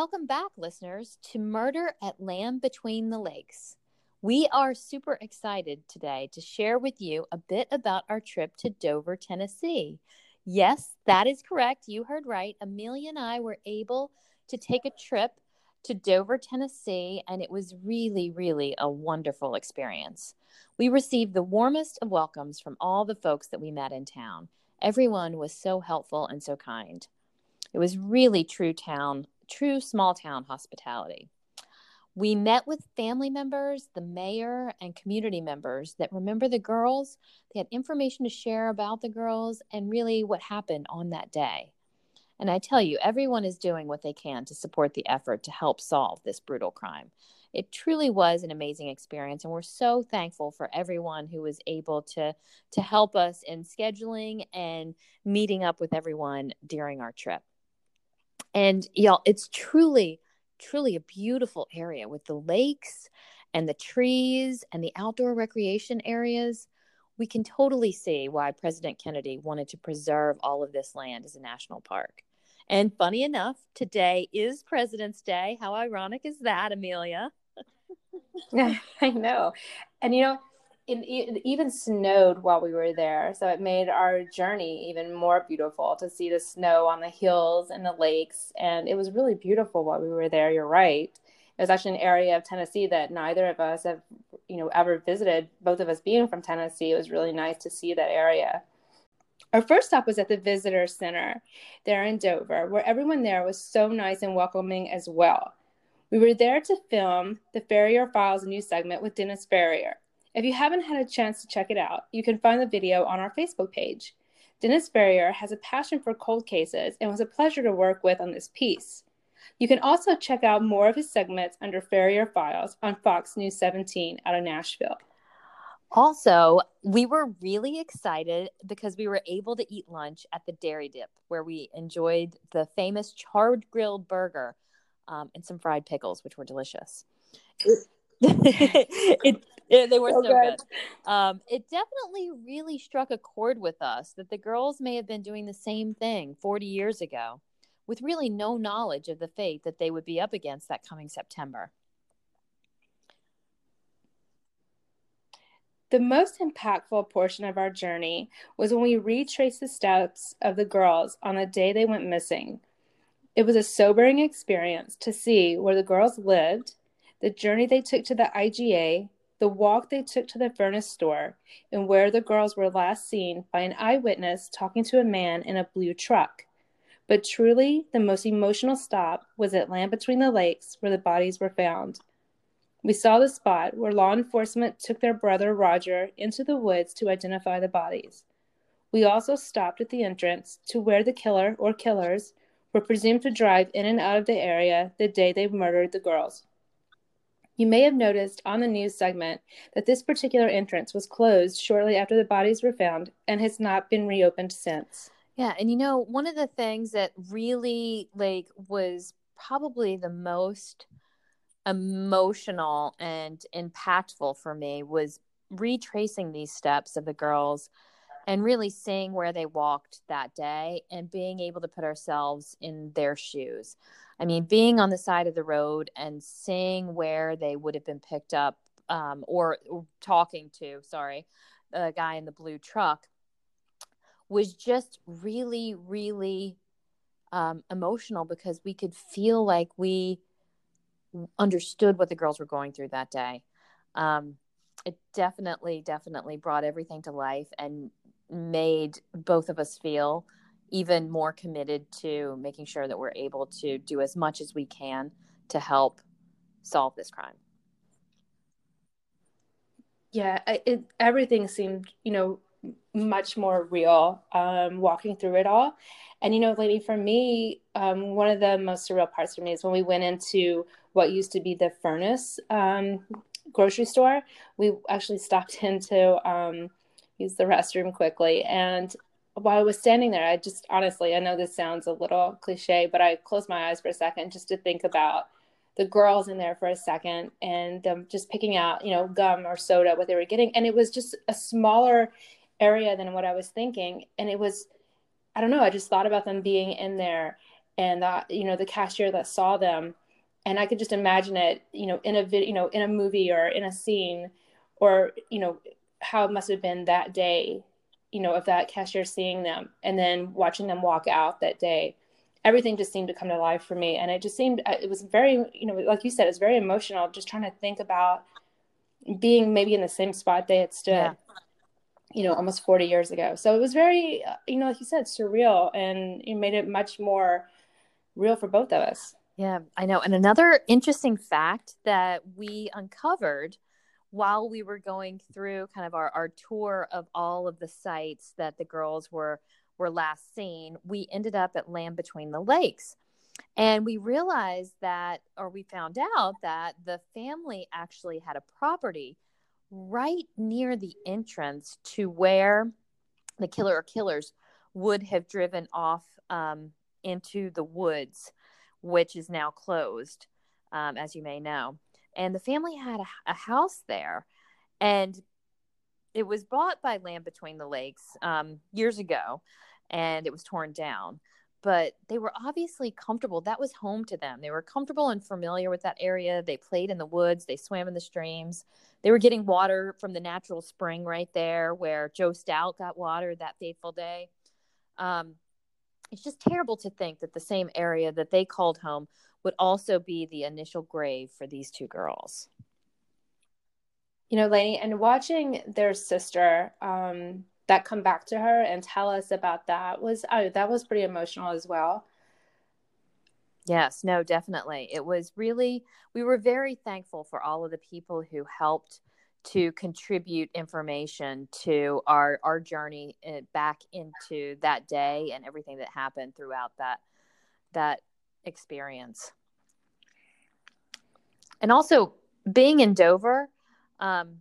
welcome back, listeners, to Murder at Land Between the Lakes. We are super excited today to share with you a bit about our trip to Dover, Tennessee. Yes, that is correct. You heard right. Amelia and I were able to take a trip to Dover, Tennessee, and it was really, really a wonderful experience. We received the warmest of welcomes from all the folks that we met in town. Everyone was so helpful and so kind. It was really true town, true small town hospitality. We met with family members, the mayor, and community members that remember the girls. They had information to share about the girls and really what happened on that day. And I tell you, everyone is doing what they can to support the effort to help solve this brutal crime. It truly was an amazing experience, and we're so thankful for everyone who was able to to help us in scheduling and meeting up with everyone during our trip. And y'all, it's truly, truly a beautiful area with the lakes and the trees and the outdoor recreation areas. We can totally see why President Kennedy wanted to preserve all of this land as a national park. And funny enough, today is President's Day. How ironic is that, Amelia? I know. And you know, it, even snowed while we were there. So it made our journey even more beautiful to see the snow on the hills and the lakes. And it was really beautiful while we were there. You're right. It was actually an area of Tennessee that neither of us have, you know, ever visited. Both of us being from Tennessee, it was really nice to see that area. Our first stop was at the Visitor Center there in Dover, where everyone there was so nice and welcoming as well. We were there to film the Ferrier Files new segment with Dennis Ferrier. If you haven't had a chance to check it out, you can find the video on our Facebook page. Dennis Ferrier has a passion for cold cases and was a pleasure to work with on this piece. You can also check out more of his segments under Ferrier Files on Fox News 17 out of Nashville. Also, we were really excited because we were able to eat lunch at the Dairy Dip, where we enjoyed the famous charred grilled burger um, and some fried pickles, which were delicious. it, it, they were so, so good. good. Um, it definitely really struck a chord with us that the girls may have been doing the same thing 40 years ago with really no knowledge of the fate that they would be up against that coming September. The most impactful portion of our journey was when we retraced the steps of the girls on the day they went missing. It was a sobering experience to see where the girls lived the journey they took to the IGA, the walk they took to the furnace store, and where the girls were last seen by an eyewitness talking to a man in a blue truck. But truly, the most emotional stop was at Land Between the Lakes, where the bodies were found. We saw the spot where law enforcement took their brother Roger into the woods to identify the bodies. We also stopped at the entrance to where the killer or killers were presumed to drive in and out of the area the day they murdered the girls. You may have noticed on the news segment that this particular entrance was closed shortly after the bodies were found and has not been reopened since. Yeah, and you know, one of the things that really like was probably the most emotional and impactful for me was retracing these steps of the girls and really seeing where they walked that day and being able to put ourselves in their shoes. I mean, being on the side of the road and seeing where they would have been picked up um, or, or talking to, sorry, the guy in the blue truck was just really, really um, emotional because we could feel like we understood what the girls were going through that day. Um, it definitely, definitely brought everything to life and made both of us feel even more committed to making sure that we're able to do as much as we can to help solve this crime. Yeah, it, everything seemed, you know, much more real um, walking through it all. And, you know, lady, for me, um, one of the most surreal parts for me is when we went into what used to be the furnace um, grocery store. We actually stopped into um, use the restroom quickly. And while I was standing there, I just honestly, I know this sounds a little cliche, but I closed my eyes for a second just to think about the girls in there for a second and them just picking out, you know, gum or soda, what they were getting. And it was just a smaller area than what I was thinking. And it was, I don't know, I just thought about them being in there and uh, you know the cashier that saw them and i could just imagine it you know in a video you know in a movie or in a scene or you know how it must have been that day you know of that cashier seeing them and then watching them walk out that day. Everything just seemed to come to life for me. And it just seemed uh, it was very you know like you said it's very emotional just trying to think about being maybe in the same spot they had stood yeah. you know almost 40 years ago. So it was very uh, you know like you said surreal and it made it much more real for both of us. Yeah i know. And another interesting fact that we uncovered while we were going through kind of our, our tour of all of the sites that the girls were were last seen, we ended up at Land Between the Lakes. And we realized that, or we found out that the family actually had a property right near the entrance to where the killer or killers would have driven off um, into the woods, which is now closed, um, as you may know and the family had a, a house there and it was bought by land between the lakes um, years ago and it was torn down. But they were obviously comfortable. That was home to them. They were comfortable and familiar with that area. They played in the woods. They swam in the streams. They were getting water from the natural spring right there where joe stout got water that fateful day. Um, it's just terrible to think that the same area that they called home would also be the initial grave for these two girls. You know, Lainey, and watching their sister um, that come back to her and tell us about that was oh, that was pretty emotional as well. Yes, no, definitely. It was really we were very thankful for all of the people who helped to contribute information to our our journey eh, back into that day and everything that happened throughout that that experience. And also being in Dover, um,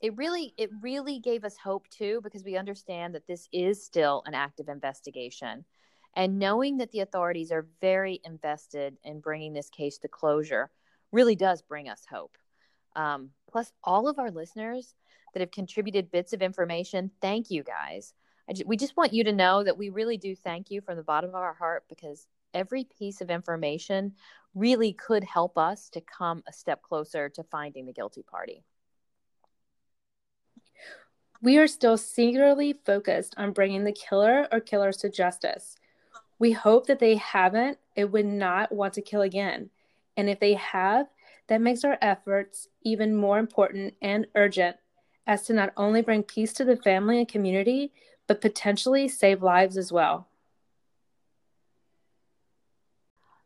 it really it really gave us hope too because we understand that this is still an active investigation. And knowing that the authorities are very invested in bringing this case to closure really does bring us hope. Um, plus, all of our listeners that have contributed bits of information, thank you guys. We just want you to know that we really do thank you from the bottom of our heart because every piece of information really could help us to come a step closer to finding the guilty party. We are still singularly focused on bringing the killer or killers to justice. We hope that they haven't, it would not want to kill again. And if they have, that makes our efforts even more important and urgent as to not only bring peace to the family and community, but potentially save lives as well.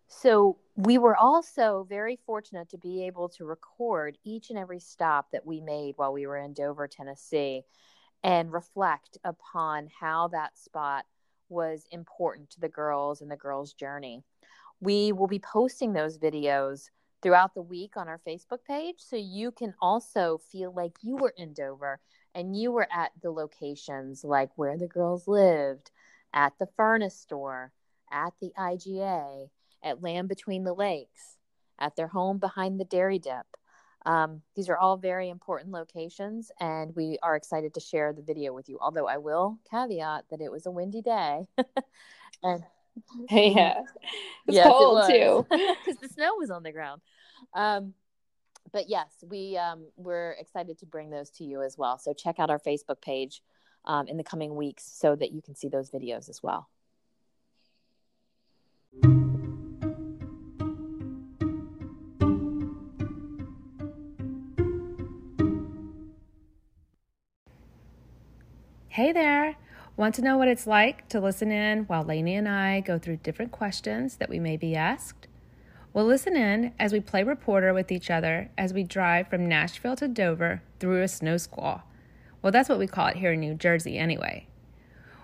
So, we were also very fortunate to be able to record each and every stop that we made while we were in Dover, Tennessee, and reflect upon how that spot was important to the girls and the girls' journey. We will be posting those videos throughout the week on our Facebook page so you can also feel like you were in Dover and you were at the locations like where the girls lived, at the furnace store, at the IGA at Land Between the Lakes, at their home behind the Dairy Dip. Um, these are all very important locations, and we are excited to share the video with you. Although I will caveat that it was a windy day, and yeah, it's yes, cold it too because the snow was on the ground. Um, but yes, we um, we're excited to bring those to you as well. So check out our Facebook page um, in the coming weeks so that you can see those videos as well. Hey there! Want to know what it's like to listen in while Lainey and I go through different questions that we may be asked? Well, listen in as we play reporter with each other as we drive from Nashville to Dover through a snow squall. Well, that's what we call it here in New Jersey, anyway.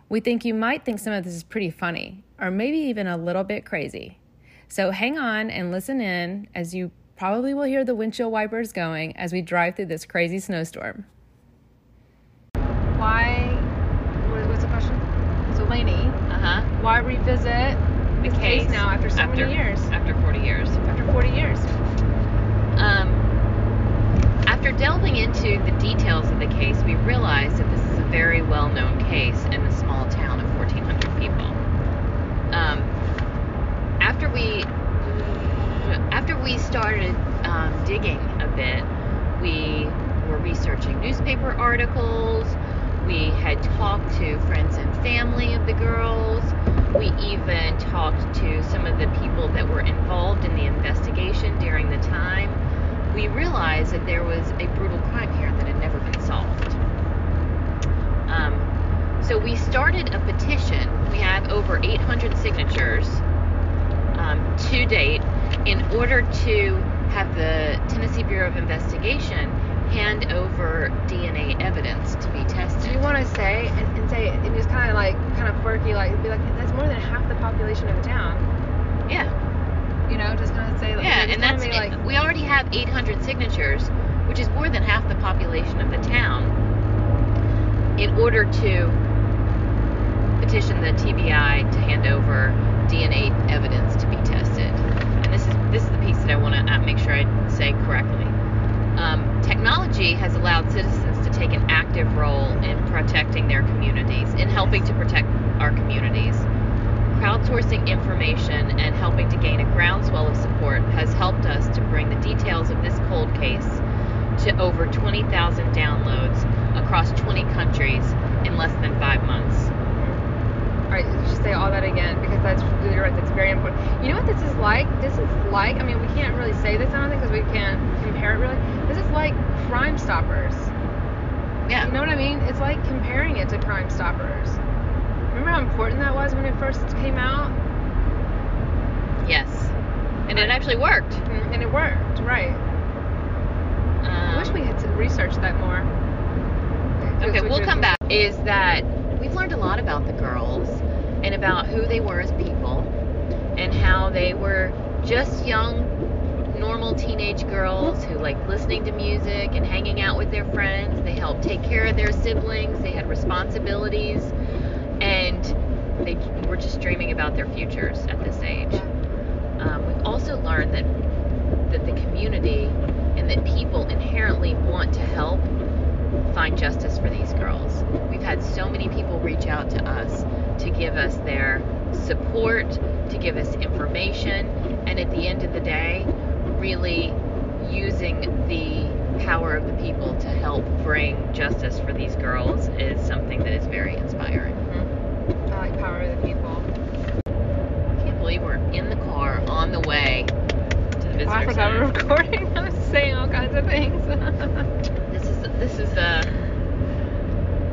We think you might think some of this is pretty funny, or maybe even a little bit crazy. So hang on and listen in as you probably will hear the windshield wipers going as we drive through this crazy snowstorm. Why Uh-huh. Why revisit the case, case, now after so after, many years? After 40 years. After 40 years. Um, after delving into the details of the case, we realized that this is a very well known case in a small town of 1,400 people. Um, after we after we started um, digging a bit, we were researching newspaper articles. We had talked to friends and family of the girls. We even talked to some of the people that were involved in the investigation during the time. We realized that there was a brutal crime here that had never been solved. Um, so we started a petition. We have over 800 signatures um, to date in order to have the Tennessee Bureau of Investigation hand over DNA evidence to be tested. Do you want to say and, and say and just kind of like kind of quirky, like be like that's more than half the population of the town. Yeah. You know, just kind of say like Yeah, and that's like we already have 800 signatures, which is more than half the population of the town. In order to petition the TBI to hand over DNA evidence to be tested, and this is this is the piece that I want to uh, make sure I say correctly. Um, technology has allowed citizens take an active role in protecting their communities, in helping to protect our communities. Crowdsourcing information and helping to gain a groundswell of support has helped us to bring the details of this cold case to over 20,000 downloads across 20 countries in less than five months. All right, just say all that again because that's you're right. That's very important. You know what this is like? This is like. I mean, we can't really say this, I don't think, because we can't compare it really. This is like Crime Stoppers. Yeah. You know what I mean? It's like comparing it to Crime Stoppers. Remember how important that was when it first came out? Yes. And it actually worked. Mm, And it worked, right? I wish Um, we had some researched that more. Okay, We we'll come back. Is that we've learned a lot about the girls and about who they were as people and how they were just young, normal teenage girls who like listening to music and hanging out with their friends. They helped take care of their siblings, they had responsibilities, and they were just dreaming about their futures at this age. Um, we've also learned that that the community and that people inherently want to help find justice for these girls. We've had so many people reach out to us to give us their support, to give us information, and at the end of the day, really using the power of the people to help bring justice for these girls is something that is very inspiring. I like Power of the People. I can't believe we're in the car on the way to the visitor Oh, I forgot center. we're recording. I was saying all kinds of things. This is this is uh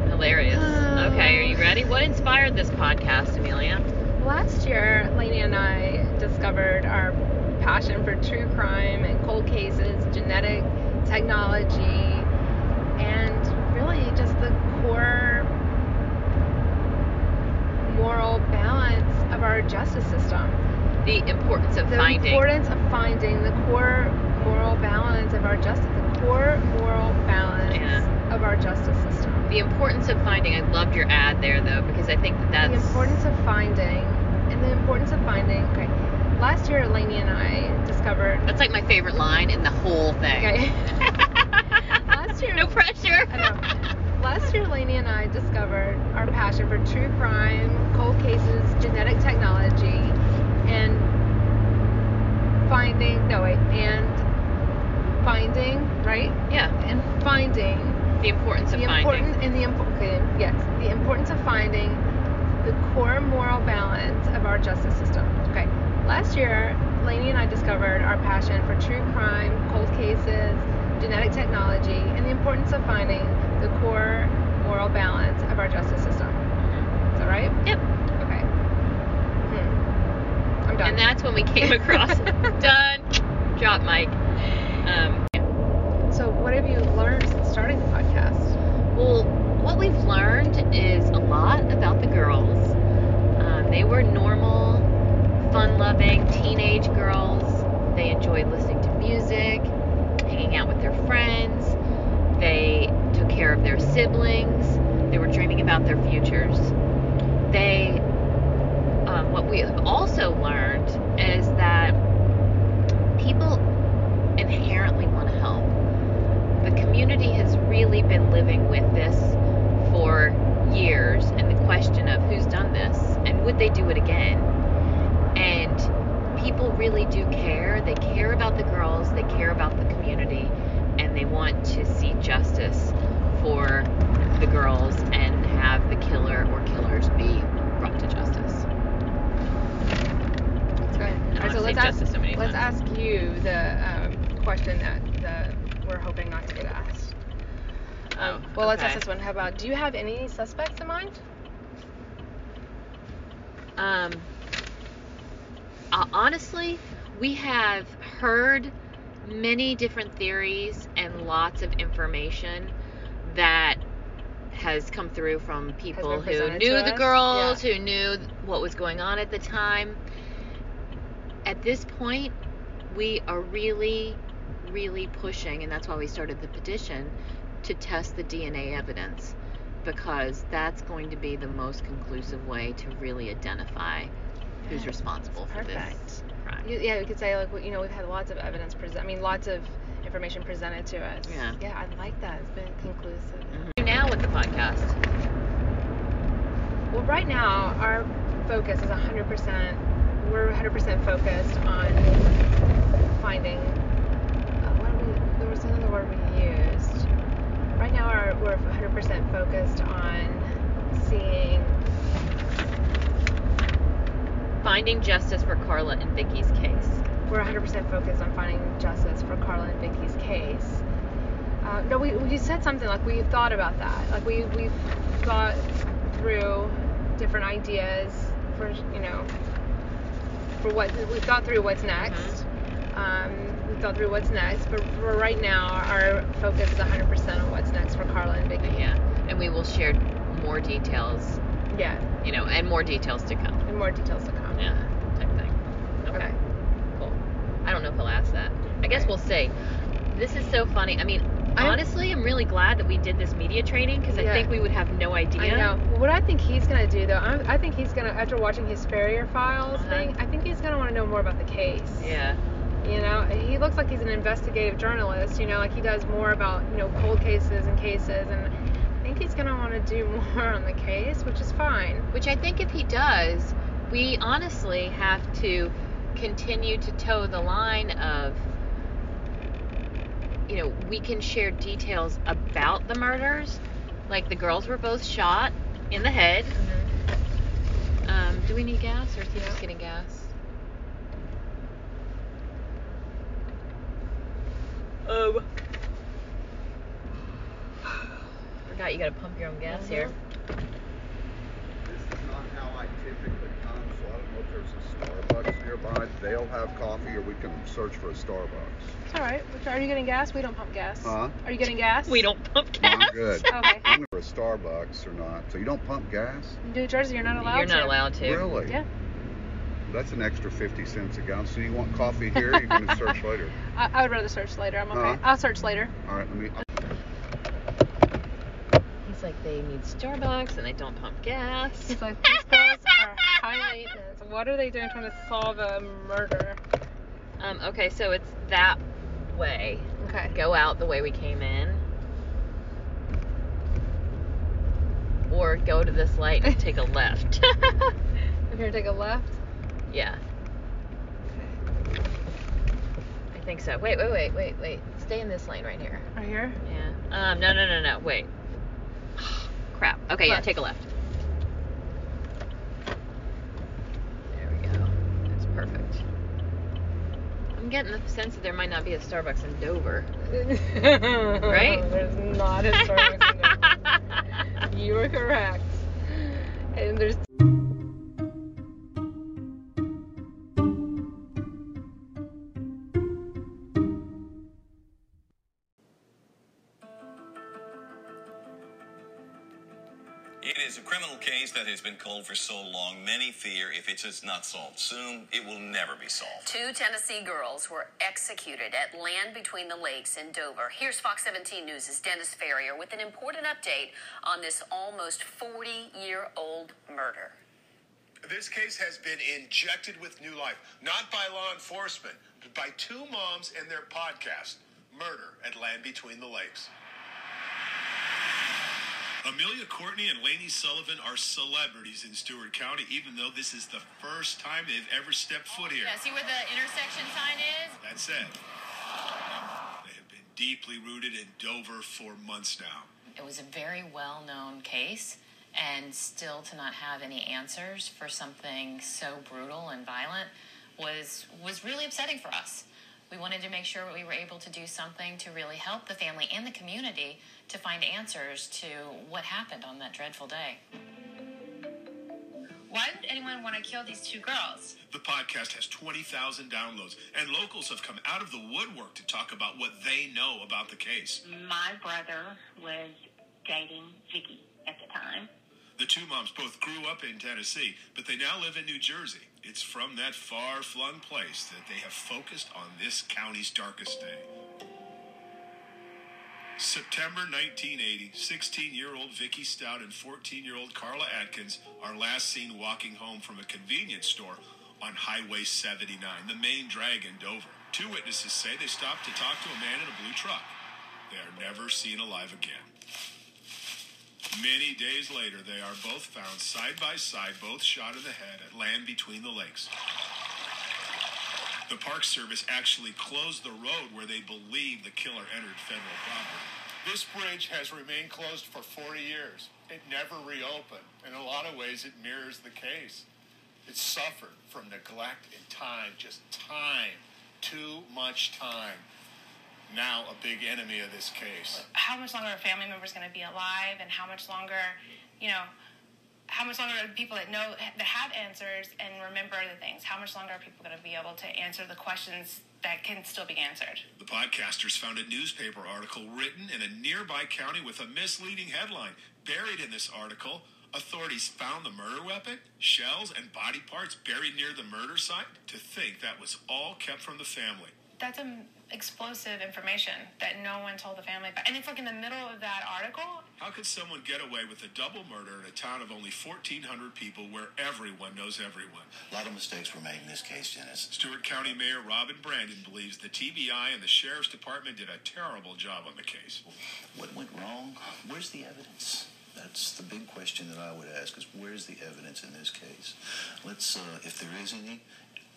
hilarious. Okay, are you ready? What inspired this podcast, Amelia? Last year, Lainey and I discovered our passion for true crime and cold cases, genetic technology, and really just the core moral balance of our justice system. The importance of the finding. The importance of finding the core moral balance of our justice, the core moral balance Yeah. of our justice system. the importance of finding. I loved your ad there though because I think that that's the importance of finding, and the importance of finding. Okay, last year, Lainey and I discovered. that's like my favorite line in the whole thing. Okay, last year, no pressure. Last year, Lainey and I discovered our passion for true crime, cold cases, genetic technology, and finding. No wait, and finding. Right, yeah, and finding the importance of the finding. important and the impo- okay, yes, the importance of finding the core moral balance of our justice system. Okay, last year, Lainey and I discovered our passion for true crime, cold cases, genetic technology, and the importance of finding the core moral balance of our justice system. Is that right? Yep. Okay. Hmm. I'm done. And that's when we came across done. Drop mic. Um, so, what have you learned since starting the podcast? Well, what we've learned is a lot about the girls. Um, they were normal, fun loving teenage girls. They enjoyed listening to music, hanging out with their friends. They took care of their siblings. They were dreaming about their futures. They, um, what we have also learned is that people inherently want to help the community has really been living with this for years and the question of who's done this and would they do it again and people really do care. They care about the girls, they care about the community, and they want to see justice for the girls and have the killer or killers be brought to justice. That's right. And All right, so let's ask, so many let's ask you the um, question that, that we're hoping not to get asked. Um, Oh, well, let's ask this one. How about, do you have any suspects in mind? Um, uh, honestly, we have heard many different theories and lots of information that has come through from people who knew the girls, who knew what was going on at the time. At this point, we are really, really pushing, and that's why we started the petition to test the DNA evidence because that's going to be the most conclusive way to really identify who's responsible for this crime. You- Yeah, we could say like you know we've had lots of evidence present. I mean, lots of information presented to us. Yeah. Yeah, I like that. It's been conclusive. Mhm. Now with the podcast, Well, right now our focus is 100%. We're 100% focused on finding. Uh, what are we? There was another word we used. Right now, our, we're 100% focused on seeing. Finding justice for Carla and Vicky's case. We're 100% focused on finding justice for Carla and Vicky's case. Uh, no, we, we said something like we thought about that. Like we we've thought through different ideas for you know for what we thought through what's next. Um, we thought through what's next, but for right now, our focus is 100% on what's next for Carla and Vicky. Yeah, and we will share more details, Yeah, you know, and more details to come. and more details to come. Yeah, type thing. Okay, Okay. cool. I don't know if he'll ask that. I guess Right. we'll see. This is so funny. I mean, I'm- honestly, I'm really glad that we did this media training because I think we would have no idea. I know. What I think he's gonna do though, I'm, I think he's gonna after watching his Ferrier Files Uh-huh. thing, I think he's gonna want to know more about the case. Yeah. You know, he looks like he's an investigative journalist. You know, like he does more about you know cold cases and cases, and think he's gonna want to do more on the case, which is fine. Which I think if he does, we honestly have to continue to toe the line of, you know, we can share details about the murders. Like the girls were both shot in the head. Um, do we need gas or is he just getting gas? Um. Forgot you gotta pump your own gas here. This is not how I typically come, so I don't know if there's a Starbucks nearby. They'll have coffee, or we can search for a Starbucks. It's all right. Are you getting gas? We don't pump gas. Huh? Are you getting gas? We don't pump No, gas. I'm good. Okay. I'm for a Starbucks or not. So you don't pump gas? New Jersey, you're not allowed. You're not to. allowed to. Really? Yeah. That's an extra 50 cents a gallon. So you want coffee here? You're going to search later. I, I would rather search later. I'm okay. Huh? I'll search later. All right, let me. He's like, they need Starbucks and they don't pump gas. He's like, these girls are high maintenance. What are they doing trying to solve a murder? Um, okay, so it's that way. Okay. Go out the way we came in. Or go to this light and take a left. We're gonna take a left. yeah. I think so. Wait, wait, wait, wait, wait. Stay in this lane right here. Right here. Yeah. Um, no, no, no, no. Wait. Crap. Okay, yeah, take a left. There we go. That's perfect. I'm getting the sense that there might not be a Starbucks in Dover. right? There's not a Starbucks in there. You are correct. And there's is a criminal case that has been cold for so long, many fear if it's not solved soon, it will never be solved. Two Tennessee girls were executed at Land Between the Lakes in Dover. Here's Fox 17 News' Dennis Ferrier with an important update on this almost 40 year old murder. This case has been injected with new life, not by law enforcement, but by two moms and their podcast, Murder at Land Between the Lakes. Amelia Courtney and Lainey Sullivan are celebrities in Stewart County, even though this is the first time they've ever stepped foot here. Yeah, see where the intersection sign is? That's it. They have been deeply rooted in Dover for months now. It was a very well known case, and still to not have any answers for something so brutal and violent was was really upsetting for us. We wanted to make sure we were able to do something to really help the family and the community to find answers to what happened on that dreadful day. Why would anyone want to kill these two girls? The podcast has 20,000 downloads, and locals have come out of the woodwork to talk about what they know about the case. My brother was dating Vicky at the time. The two moms both grew up in Tennessee, but they now live in New Jersey. It's from that far flung place that they have focused on this county's darkest day. September 1980, 16 year old Vicky Stout and 14 year old Carla Atkins are last seen walking home from a convenience store on Highway 79, the main drag in Dover. Two witnesses say they stopped to talk to a man in a blue truck. They are never seen alive again. Many days later, they are both found side by side, both shot in the head at land between the lakes. The Park Service actually closed the road where they believe the killer entered federal property. This bridge has remained closed for 40 years. It never reopened. In a lot of ways, it mirrors the case. It suffered from neglect and time, just time, too much time. Now, a big enemy of this case. How much longer are family members going to be alive, and how much longer, you know, how much longer are people that know that have answers and remember the things? How much longer are people going to be able to answer the questions that can still be answered? The podcasters found a newspaper article written in a nearby county with a misleading headline. Buried in this article, authorities found the murder weapon, shells, and body parts buried near the murder site. To think that was all kept from the family. That's um, explosive information that no one told the family about. And it's like in the middle of that article. How could someone get away with a double murder in a town of only 1,400 people where everyone knows everyone? A lot of mistakes were made in this case, Dennis. Stewart County Mayor Robin Brandon believes the TBI and the Sheriff's Department did a terrible job on the case. What went wrong? Where's the evidence? That's the big question that I would ask: is where's the evidence in this case? Let's, uh, if there is any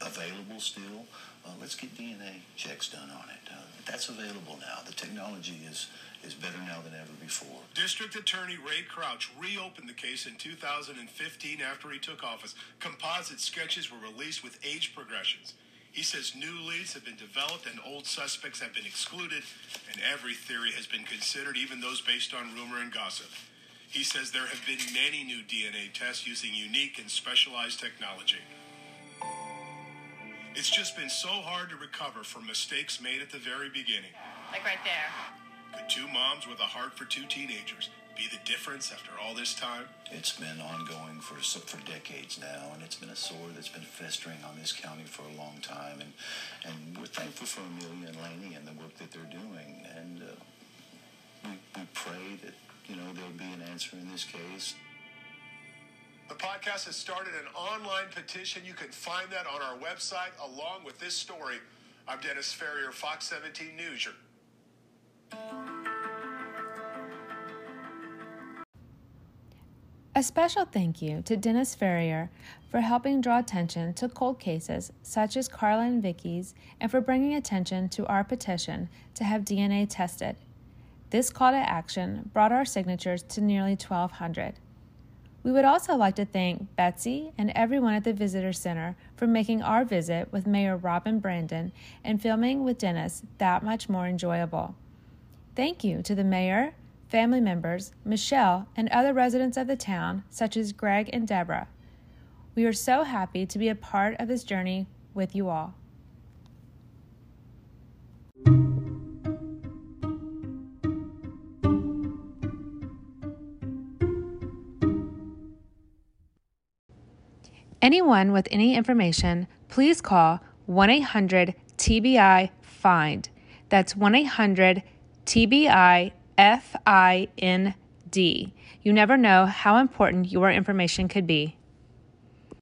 available still, uh, let's get DNA checks done on it. Uh, that's available now. The technology is is better now than ever before. District Attorney Ray Crouch reopened the case in 2015 after he took office. Composite sketches were released with age progressions. He says new leads have been developed and old suspects have been excluded, and every theory has been considered, even those based on rumor and gossip. He says there have been many new DNA tests using unique and specialized technology. It's just been so hard to recover from mistakes made at the very beginning. Like right there. Could two moms with a heart for two teenagers be the difference after all this time? It's been ongoing for for decades now, and it's been a sore that's been festering on this county for a long time. And and we're thankful for Amelia and Lainey and the work that they're doing. And uh, we we pray that you know there'll be an answer in this case. The podcast has started an online petition. You can find that on our website along with this story. I'm Dennis Ferrier, Fox 17 News. A special thank you to Dennis Ferrier for helping draw attention to cold cases such as Carla and Vicky's and for bringing attention to our petition to have DNA tested. This call to action brought our signatures to nearly 1,200. We would also like to thank Betsy and everyone at the Visitor Center for making our visit with Mayor Robin Brandon and filming with Dennis that much more enjoyable. Thank you to the mayor, family members, Michelle, and other residents of the town, such as Greg and Deborah. We are so happy to be a part of this journey with you all. Anyone with any information, please call 1 800 TBI FIND. That's 1 800 TBI F I N D. You never know how important your information could be.